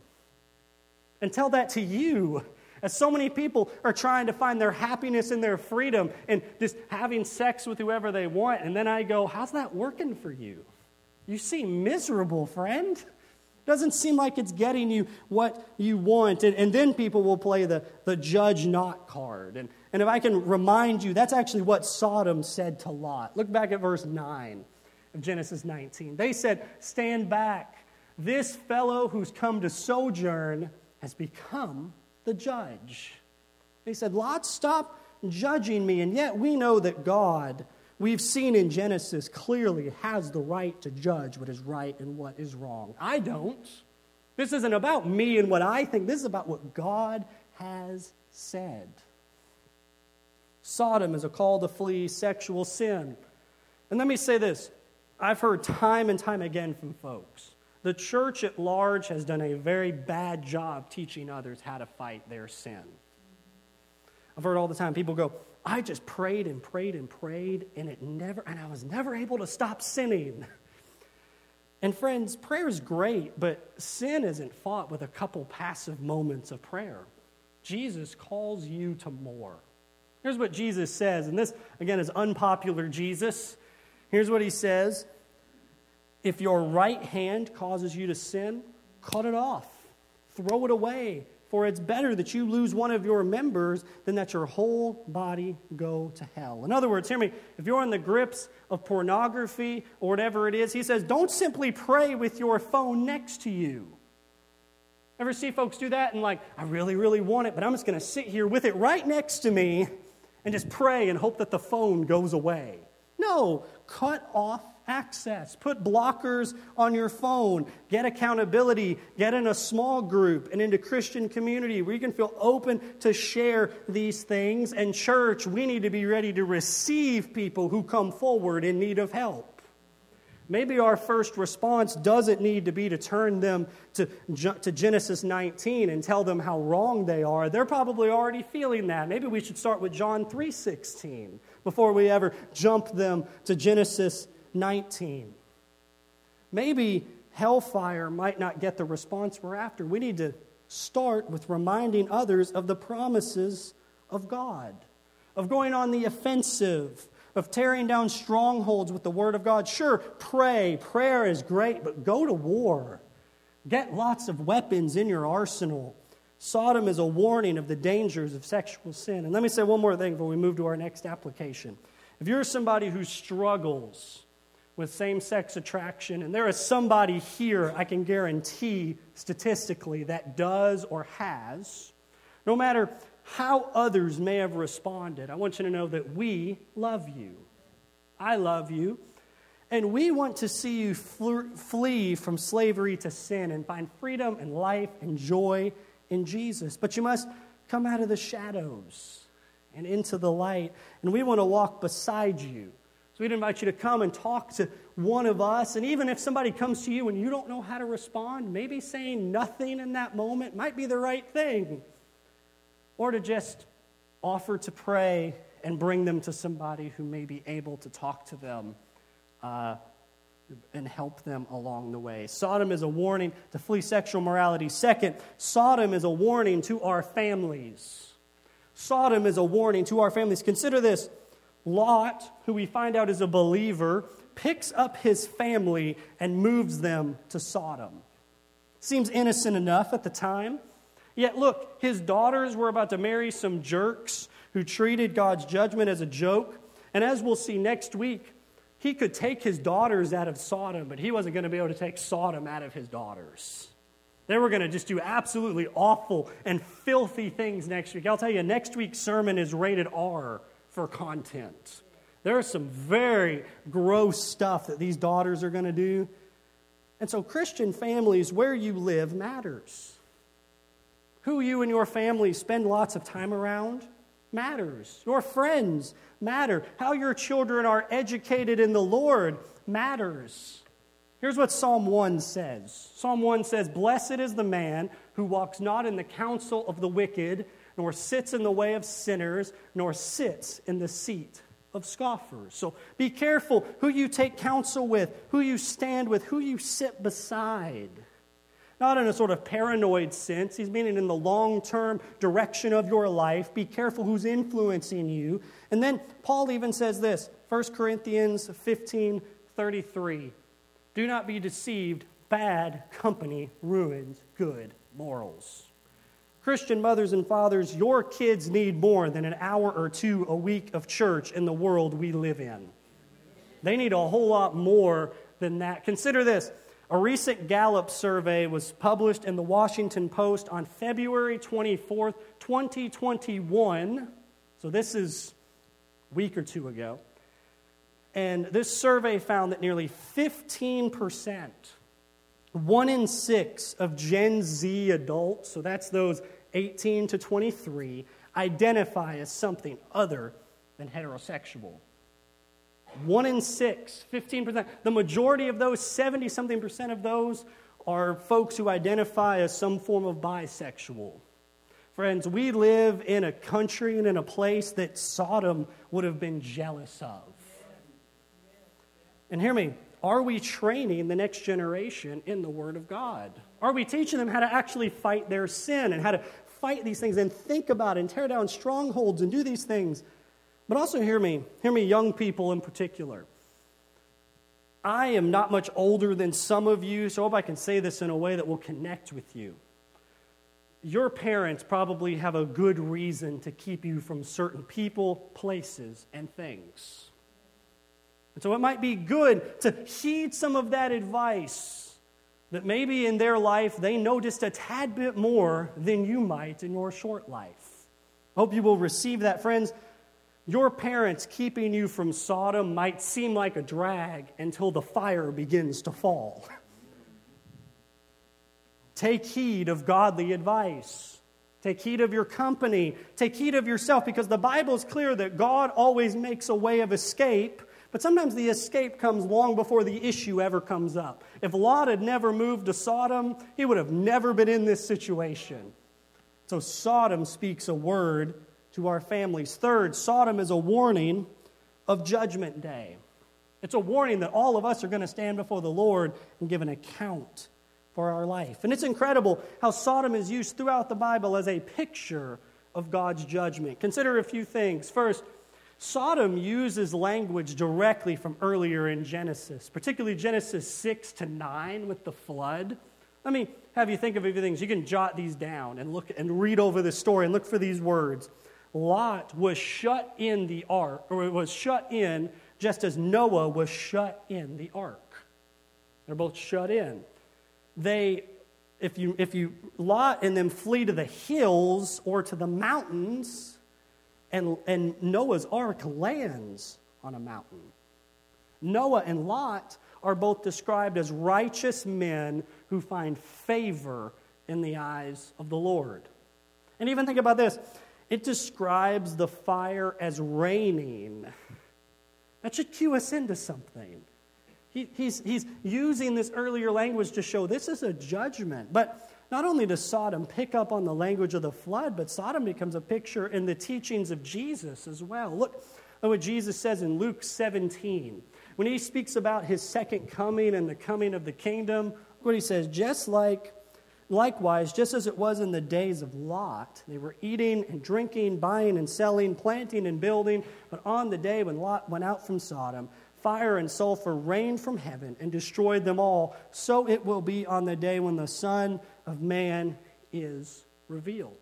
And tell that to you as so many people are trying to find their happiness and their freedom and just having sex with whoever they want. And then I go, How's that working for you? You seem miserable, friend. Doesn't seem like it's getting you what you want. And, and then people will play the, the judge not card. And, and if I can remind you, that's actually what Sodom said to Lot. Look back at verse 9 of Genesis 19. They said, Stand back. This fellow who's come to sojourn has become the judge. He said, Lot, stop judging me. And yet we know that God, we've seen in Genesis, clearly has the right to judge what is right and what is wrong. I don't. This isn't about me and what I think, this is about what God has said. Sodom is a call to flee sexual sin. And let me say this I've heard time and time again from folks the church at large has done a very bad job teaching others how to fight their sin. I've heard all the time people go, I just prayed and prayed and prayed, and it never, and I was never able to stop sinning. And friends, prayer is great, but sin isn't fought with a couple passive moments of prayer. Jesus calls you to more. Here's what Jesus says, and this, again, is unpopular Jesus. Here's what he says if your right hand causes you to sin, cut it off, throw it away. For it's better that you lose one of your members than that your whole body go to hell. In other words, hear me, if you're in the grips of pornography or whatever it is, he says, don't simply pray with your phone next to you. Ever see folks do that and like, I really, really want it, but I'm just going to sit here with it right next to me and just pray and hope that the phone goes away? No, cut off access. Put blockers on your phone. Get accountability. Get in a small group and into Christian community where you can feel open to share these things. And, church, we need to be ready to receive people who come forward in need of help. Maybe our first response doesn't need to be to turn them to, to Genesis 19 and tell them how wrong they are. They're probably already feeling that. Maybe we should start with John 3:16 before we ever jump them to Genesis 19. Maybe hellfire might not get the response we're after. We need to start with reminding others of the promises of God, of going on the offensive, of tearing down strongholds with the Word of God. Sure, pray. Prayer is great, but go to war. Get lots of weapons in your arsenal. Sodom is a warning of the dangers of sexual sin. And let me say one more thing before we move to our next application. If you're somebody who struggles with same sex attraction, and there is somebody here I can guarantee statistically that does or has, no matter how others may have responded, I want you to know that we love you. I love you. And we want to see you flee from slavery to sin and find freedom and life and joy in Jesus. But you must come out of the shadows and into the light. And we want to walk beside you. So we'd invite you to come and talk to one of us. And even if somebody comes to you and you don't know how to respond, maybe saying nothing in that moment might be the right thing or to just offer to pray and bring them to somebody who may be able to talk to them uh, and help them along the way. Sodom is a warning to flee sexual morality. Second, Sodom is a warning to our families. Sodom is a warning to our families. Consider this Lot, who we find out is a believer, picks up his family and moves them to Sodom. Seems innocent enough at the time. Yet look, his daughters were about to marry some jerks who treated God's judgment as a joke. And as we'll see next week, he could take his daughters out of Sodom, but he wasn't going to be able to take Sodom out of his daughters. They were going to just do absolutely awful and filthy things next week. I'll tell you, next week's sermon is rated R for content. There is some very gross stuff that these daughters are going to do. And so, Christian families, where you live matters. Who you and your family spend lots of time around matters. Your friends matter. How your children are educated in the Lord matters. Here's what Psalm 1 says Psalm 1 says, Blessed is the man who walks not in the counsel of the wicked, nor sits in the way of sinners, nor sits in the seat of scoffers. So be careful who you take counsel with, who you stand with, who you sit beside not in a sort of paranoid sense. He's meaning in the long term direction of your life. Be careful who's influencing you. And then Paul even says this 1 Corinthians 15 33. Do not be deceived. Bad company ruins good morals. Christian mothers and fathers, your kids need more than an hour or two a week of church in the world we live in. They need a whole lot more than that. Consider this a recent Gallup survey was published in the Washington Post on February 24th, 2021. So this is a week or two ago. And this survey found that nearly 15%, one in six of Gen Z adults, so that's those 18 to 23, identify as something other than heterosexual. One in six, 15%. The majority of those, 70 something percent of those, are folks who identify as some form of bisexual. Friends, we live in a country and in a place that Sodom would have been jealous of. And hear me, are we training the next generation in the Word of God? Are we teaching them how to actually fight their sin and how to fight these things and think about and tear down strongholds and do these things? But also, hear me, hear me, young people in particular. I am not much older than some of you, so I hope I can say this in a way that will connect with you. Your parents probably have a good reason to keep you from certain people, places, and things. And so it might be good to heed some of that advice that maybe in their life they know just a tad bit more than you might in your short life. I hope you will receive that, friends. Your parents keeping you from Sodom might seem like a drag until the fire begins to fall. (laughs) Take heed of godly advice. Take heed of your company. Take heed of yourself because the Bible is clear that God always makes a way of escape, but sometimes the escape comes long before the issue ever comes up. If Lot had never moved to Sodom, he would have never been in this situation. So Sodom speaks a word to our families. Third, Sodom is a warning of Judgment Day. It's a warning that all of us are going to stand before the Lord and give an account for our life. And it's incredible how Sodom is used throughout the Bible as a picture of God's judgment. Consider a few things. First, Sodom uses language directly from earlier in Genesis, particularly Genesis 6 to 9 with the flood. Let me have you think of a few things. You can jot these down and look and read over this story and look for these words. Lot was shut in the ark, or was shut in just as Noah was shut in the ark. They're both shut in. They, if you, if you, Lot and them flee to the hills or to the mountains, and, and Noah's ark lands on a mountain. Noah and Lot are both described as righteous men who find favor in the eyes of the Lord. And even think about this it describes the fire as raining. That should cue us into something. He, he's, he's using this earlier language to show this is a judgment. But not only does Sodom pick up on the language of the flood, but Sodom becomes a picture in the teachings of Jesus as well. Look at what Jesus says in Luke 17. When he speaks about his second coming and the coming of the kingdom, what he says, just like Likewise, just as it was in the days of Lot, they were eating and drinking, buying and selling, planting and building. But on the day when Lot went out from Sodom, fire and sulfur rained from heaven and destroyed them all. So it will be on the day when the Son of Man is revealed.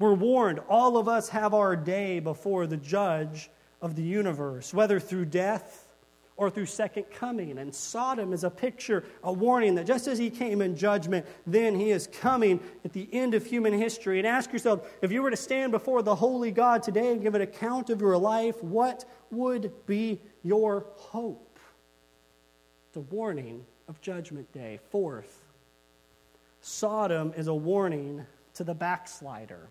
We're warned, all of us have our day before the judge of the universe, whether through death or through second coming. And Sodom is a picture, a warning that just as he came in judgment, then he is coming at the end of human history. And ask yourself if you were to stand before the holy God today and give an account of your life, what would be your hope? The warning of Judgment Day. Fourth, Sodom is a warning to the backslider.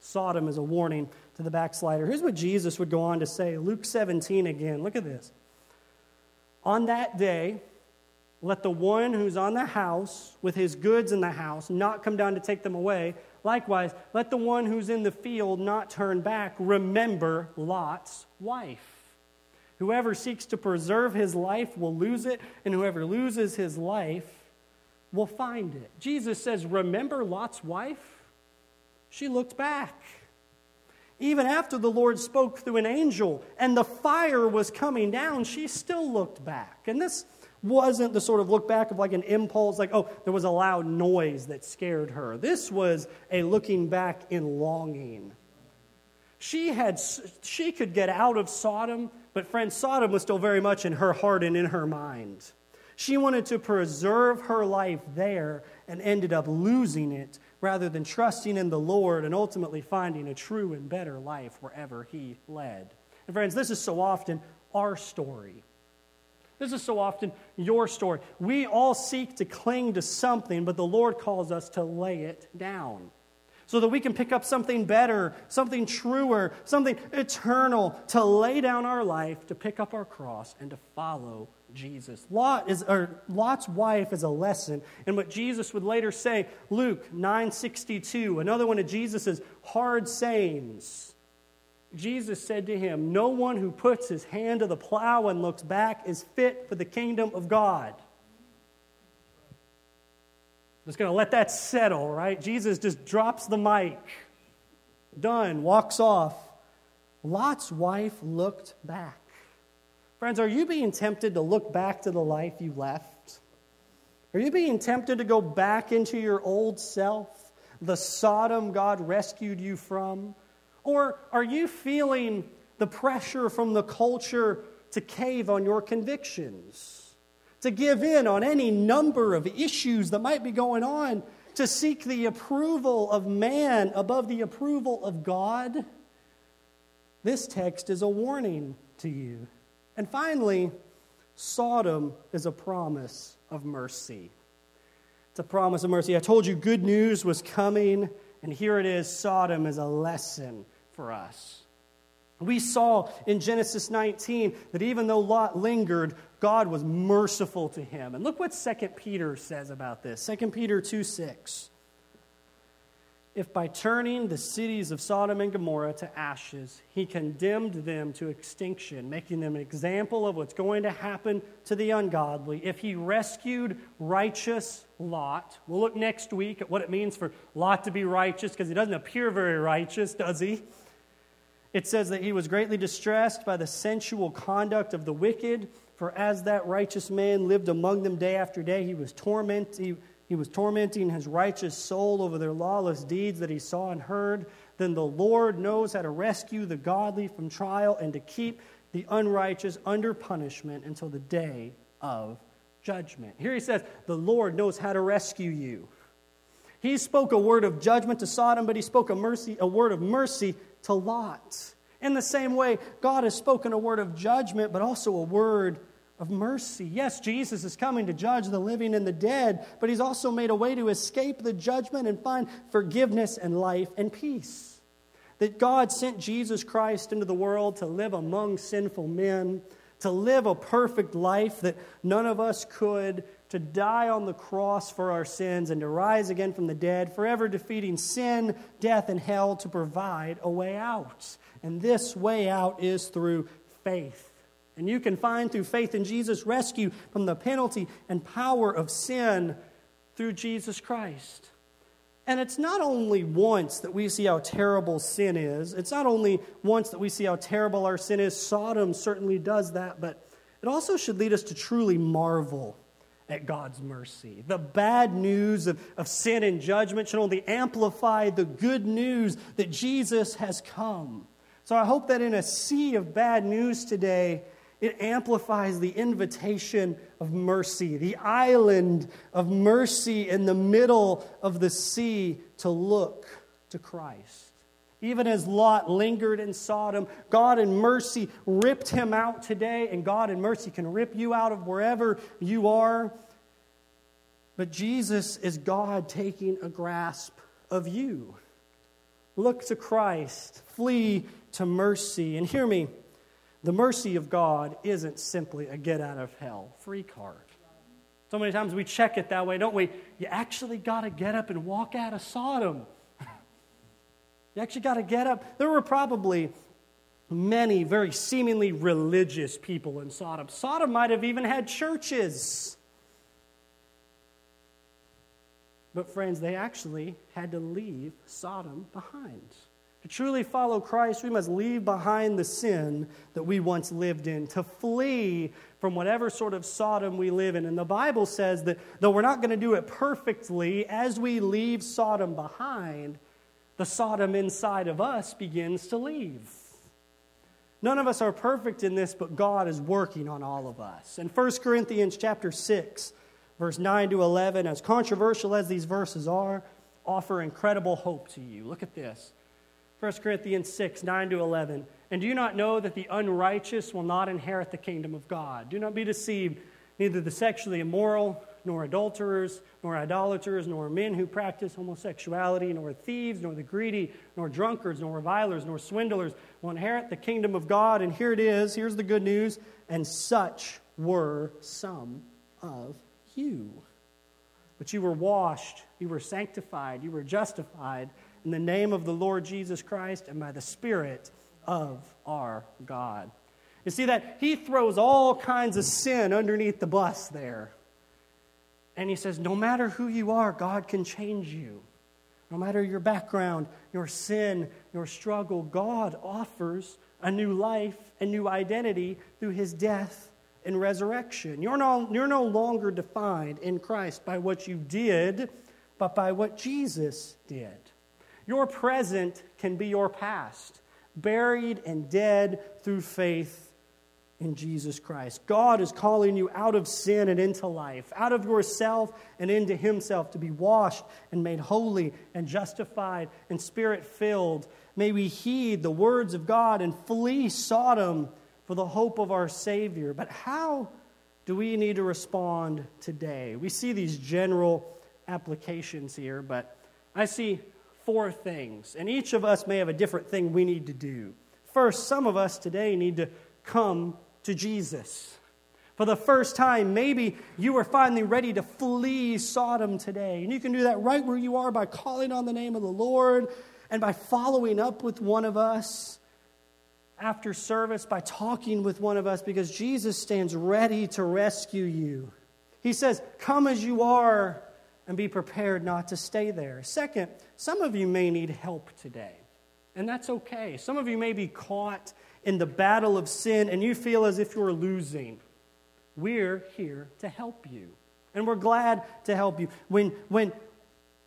Sodom is a warning to the backslider. Here's what Jesus would go on to say Luke 17 again. Look at this. On that day, let the one who's on the house with his goods in the house not come down to take them away. Likewise, let the one who's in the field not turn back. Remember Lot's wife. Whoever seeks to preserve his life will lose it, and whoever loses his life will find it. Jesus says, Remember Lot's wife? She looked back. Even after the Lord spoke through an angel and the fire was coming down, she still looked back. And this wasn't the sort of look back of like an impulse, like, oh, there was a loud noise that scared her. This was a looking back in longing. She, had, she could get out of Sodom, but friend, Sodom was still very much in her heart and in her mind. She wanted to preserve her life there and ended up losing it rather than trusting in the Lord and ultimately finding a true and better life wherever He led. And friends, this is so often our story. This is so often your story. We all seek to cling to something, but the Lord calls us to lay it down so that we can pick up something better, something truer, something eternal, to lay down our life, to pick up our cross, and to follow Jesus. Lot is, or Lot's wife is a lesson in what Jesus would later say, Luke 9:62, another one of Jesus' hard sayings. Jesus said to him, No one who puts his hand to the plow and looks back is fit for the kingdom of God. Just going to let that settle, right? Jesus just drops the mic. Done, walks off. Lot's wife looked back. Friends, are you being tempted to look back to the life you left? Are you being tempted to go back into your old self, the Sodom God rescued you from? Or are you feeling the pressure from the culture to cave on your convictions, to give in on any number of issues that might be going on, to seek the approval of man above the approval of God? This text is a warning to you. And finally, Sodom is a promise of mercy. It's a promise of mercy. I told you good news was coming, and here it is Sodom is a lesson for us. We saw in Genesis 19 that even though Lot lingered, God was merciful to him. And look what 2 Peter says about this 2 Peter 2 6 if by turning the cities of Sodom and Gomorrah to ashes, he condemned them to extinction, making them an example of what's going to happen to the ungodly, if he rescued righteous Lot, we'll look next week at what it means for Lot to be righteous, because he doesn't appear very righteous, does he? It says that he was greatly distressed by the sensual conduct of the wicked, for as that righteous man lived among them day after day, he was he was tormenting his righteous soul over their lawless deeds that he saw and heard. Then the Lord knows how to rescue the godly from trial and to keep the unrighteous under punishment until the day of judgment. Here he says, The Lord knows how to rescue you. He spoke a word of judgment to Sodom, but he spoke a, mercy, a word of mercy to Lot. In the same way, God has spoken a word of judgment, but also a word of mercy. Yes, Jesus is coming to judge the living and the dead, but he's also made a way to escape the judgment and find forgiveness and life and peace. That God sent Jesus Christ into the world to live among sinful men, to live a perfect life that none of us could, to die on the cross for our sins, and to rise again from the dead, forever defeating sin, death, and hell to provide a way out. And this way out is through faith. And you can find through faith in Jesus rescue from the penalty and power of sin through Jesus Christ. And it's not only once that we see how terrible sin is, it's not only once that we see how terrible our sin is. Sodom certainly does that, but it also should lead us to truly marvel at God's mercy. The bad news of, of sin and judgment should only amplify the good news that Jesus has come. So I hope that in a sea of bad news today, it amplifies the invitation of mercy, the island of mercy in the middle of the sea to look to Christ. Even as Lot lingered in Sodom, God in mercy ripped him out today, and God in mercy can rip you out of wherever you are. But Jesus is God taking a grasp of you. Look to Christ, flee to mercy. And hear me, the mercy of God isn't simply a get out of hell free card. So many times we check it that way, don't we? You actually got to get up and walk out of Sodom. you actually got to get up. There were probably many very seemingly religious people in Sodom. Sodom might have even had churches. But, friends, they actually had to leave Sodom behind. To truly follow Christ, we must leave behind the sin that we once lived in, to flee from whatever sort of Sodom we live in. And the Bible says that though we're not going to do it perfectly, as we leave Sodom behind, the Sodom inside of us begins to leave. None of us are perfect in this, but God is working on all of us. In 1 Corinthians chapter 6, verse 9 to 11, as controversial as these verses are, offer incredible hope to you. Look at this. 1 Corinthians 6, 9 to 11. And do you not know that the unrighteous will not inherit the kingdom of God? Do not be deceived. Neither the sexually immoral, nor adulterers, nor idolaters, nor men who practice homosexuality, nor thieves, nor the greedy, nor drunkards, nor revilers, nor swindlers will inherit the kingdom of God. And here it is. Here's the good news. And such were some of you. But you were washed, you were sanctified, you were justified in the name of the Lord Jesus Christ and by the Spirit of our God. You see that? He throws all kinds of sin underneath the bus there. And he says, no matter who you are, God can change you. No matter your background, your sin, your struggle, God offers a new life, a new identity through his death and resurrection. You're no, you're no longer defined in Christ by what you did, but by what Jesus did. Your present can be your past, buried and dead through faith in Jesus Christ. God is calling you out of sin and into life, out of yourself and into Himself to be washed and made holy and justified and spirit filled. May we heed the words of God and flee Sodom for the hope of our Savior. But how do we need to respond today? We see these general applications here, but I see four things, and each of us may have a different thing we need to do. First, some of us today need to come to Jesus. For the first time, maybe you are finally ready to flee Sodom today. And you can do that right where you are by calling on the name of the Lord and by following up with one of us after service, by talking with one of us, because Jesus stands ready to rescue you. He says, Come as you are and be prepared not to stay there. Second, some of you may need help today, and that's okay. Some of you may be caught in the battle of sin and you feel as if you're losing. We're here to help you, and we're glad to help you. When, when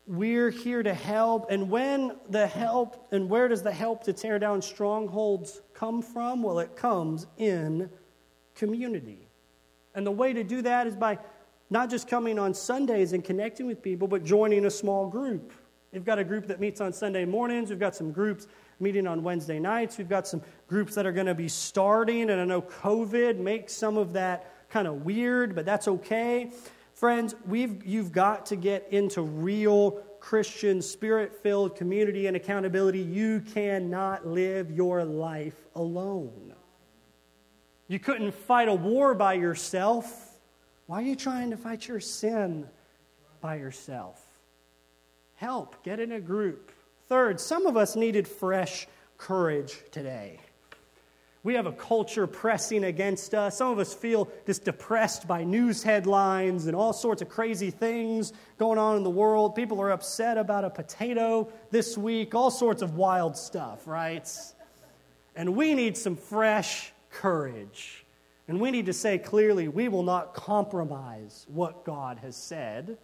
we're here to help. And when the help, and where does the help to tear down strongholds come from? Well, it comes in community. And the way to do that is by not just coming on Sundays and connecting with people, but joining a small group. We've got a group that meets on Sunday mornings. We've got some groups meeting on Wednesday nights. We've got some groups that are going to be starting. And I know COVID makes some of that kind of weird, but that's okay. Friends, we've, you've got to get into real Christian, spirit filled community and accountability. You cannot live your life alone. You couldn't fight a war by yourself. Why are you trying to fight your sin by yourself? Help, get in a group. Third, some of us needed fresh courage today. We have a culture pressing against us. Some of us feel just depressed by news headlines and all sorts of crazy things going on in the world. People are upset about a potato this week, all sorts of wild stuff, right? And we need some fresh courage. And we need to say clearly, we will not compromise what God has said.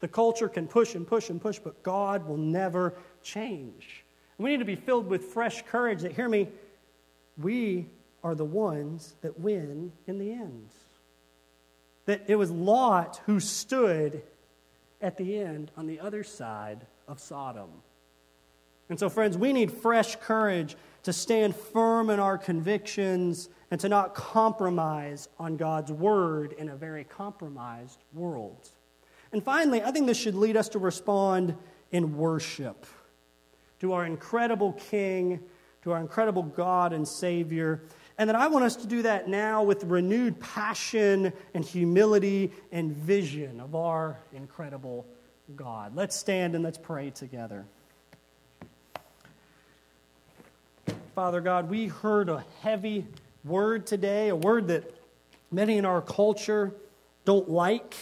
The culture can push and push and push, but God will never change. We need to be filled with fresh courage that, hear me, we are the ones that win in the end. That it was Lot who stood at the end on the other side of Sodom. And so, friends, we need fresh courage to stand firm in our convictions and to not compromise on God's word in a very compromised world. And finally, I think this should lead us to respond in worship to our incredible King to our incredible God and Savior. And that I want us to do that now with renewed passion and humility and vision of our incredible God. Let's stand and let's pray together. Father God, we heard a heavy word today, a word that many in our culture don't like,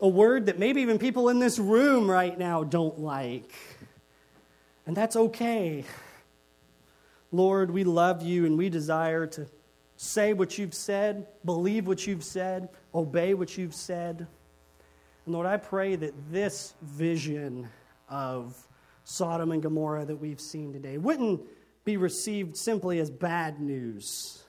a word that maybe even people in this room right now don't like. And that's okay. Lord, we love you and we desire to say what you've said, believe what you've said, obey what you've said. And Lord, I pray that this vision of Sodom and Gomorrah that we've seen today wouldn't be received simply as bad news.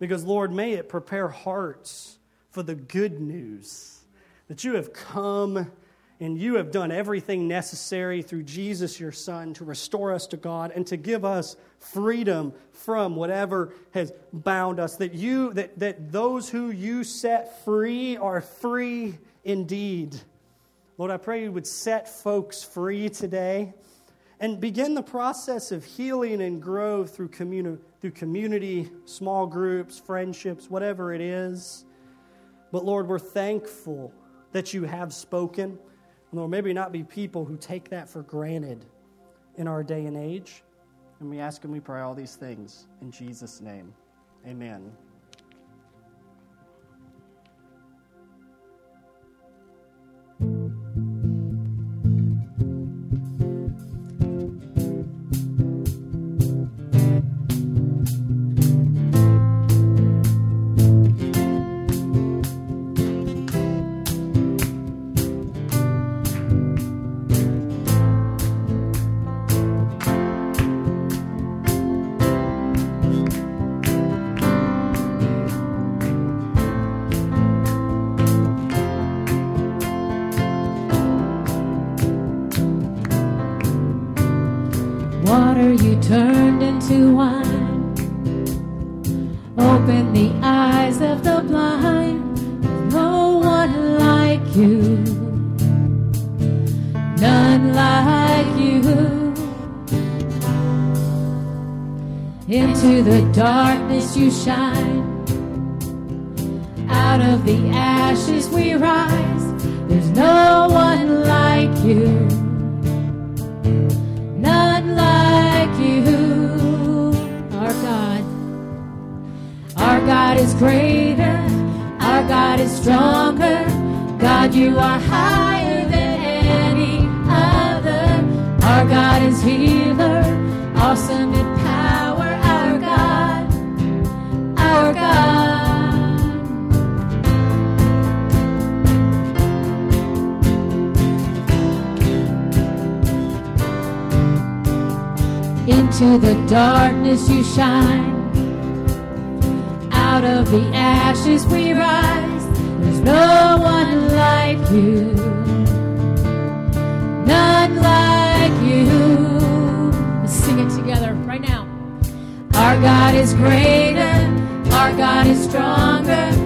Because, Lord, may it prepare hearts for the good news that you have come and you have done everything necessary through Jesus, your Son, to restore us to God and to give us freedom from whatever has bound us. That, you, that, that those who you set free are free indeed. Lord, I pray you would set folks free today and begin the process of healing and growth through, communi- through community, small groups, friendships, whatever it is. But Lord, we're thankful that you have spoken. And Lord, maybe not be people who take that for granted in our day and age. And we ask and we pray all these things in Jesus' name. Amen. The darkness you shine. Out of the ashes we rise. There's no one like you. None like you. Our God. Our God is greater. Our God is stronger. God, you are higher than any other. Our God is healer. Into the darkness you shine. Out of the ashes we rise. There's no one like you. None like you. Let's sing it together right now. Our God is greater. Our God is stronger.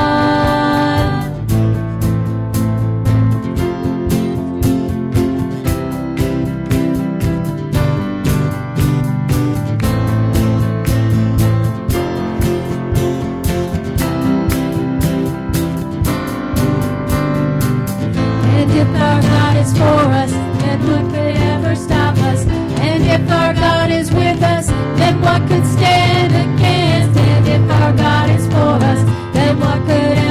Is for us, then what could ever stop us? And if our God is with us, then what could stand against? And if our God is for us, then what could ever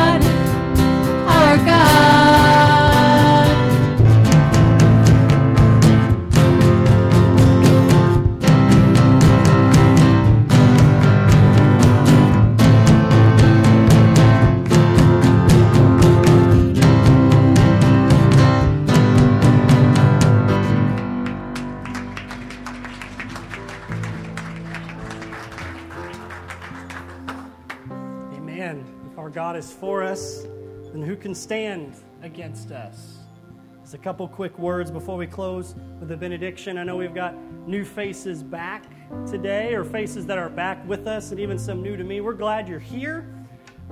is for us, then who can stand against us? Just a couple quick words before we close with the benediction. I know we've got new faces back today, or faces that are back with us, and even some new to me. We're glad you're here.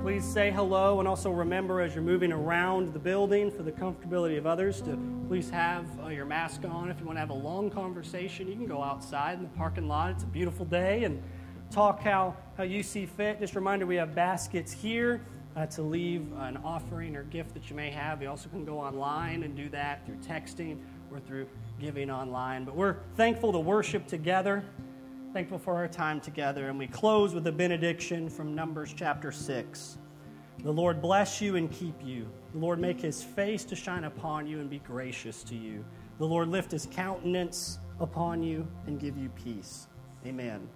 Please say hello, and also remember as you're moving around the building for the comfortability of others to please have uh, your mask on. If you want to have a long conversation, you can go outside in the parking lot. It's a beautiful day, and talk how, how you see fit. Just a reminder we have baskets here uh, to leave an offering or gift that you may have. You also can go online and do that through texting or through giving online. But we're thankful to worship together, thankful for our time together. And we close with a benediction from Numbers chapter 6. The Lord bless you and keep you. The Lord make his face to shine upon you and be gracious to you. The Lord lift his countenance upon you and give you peace. Amen.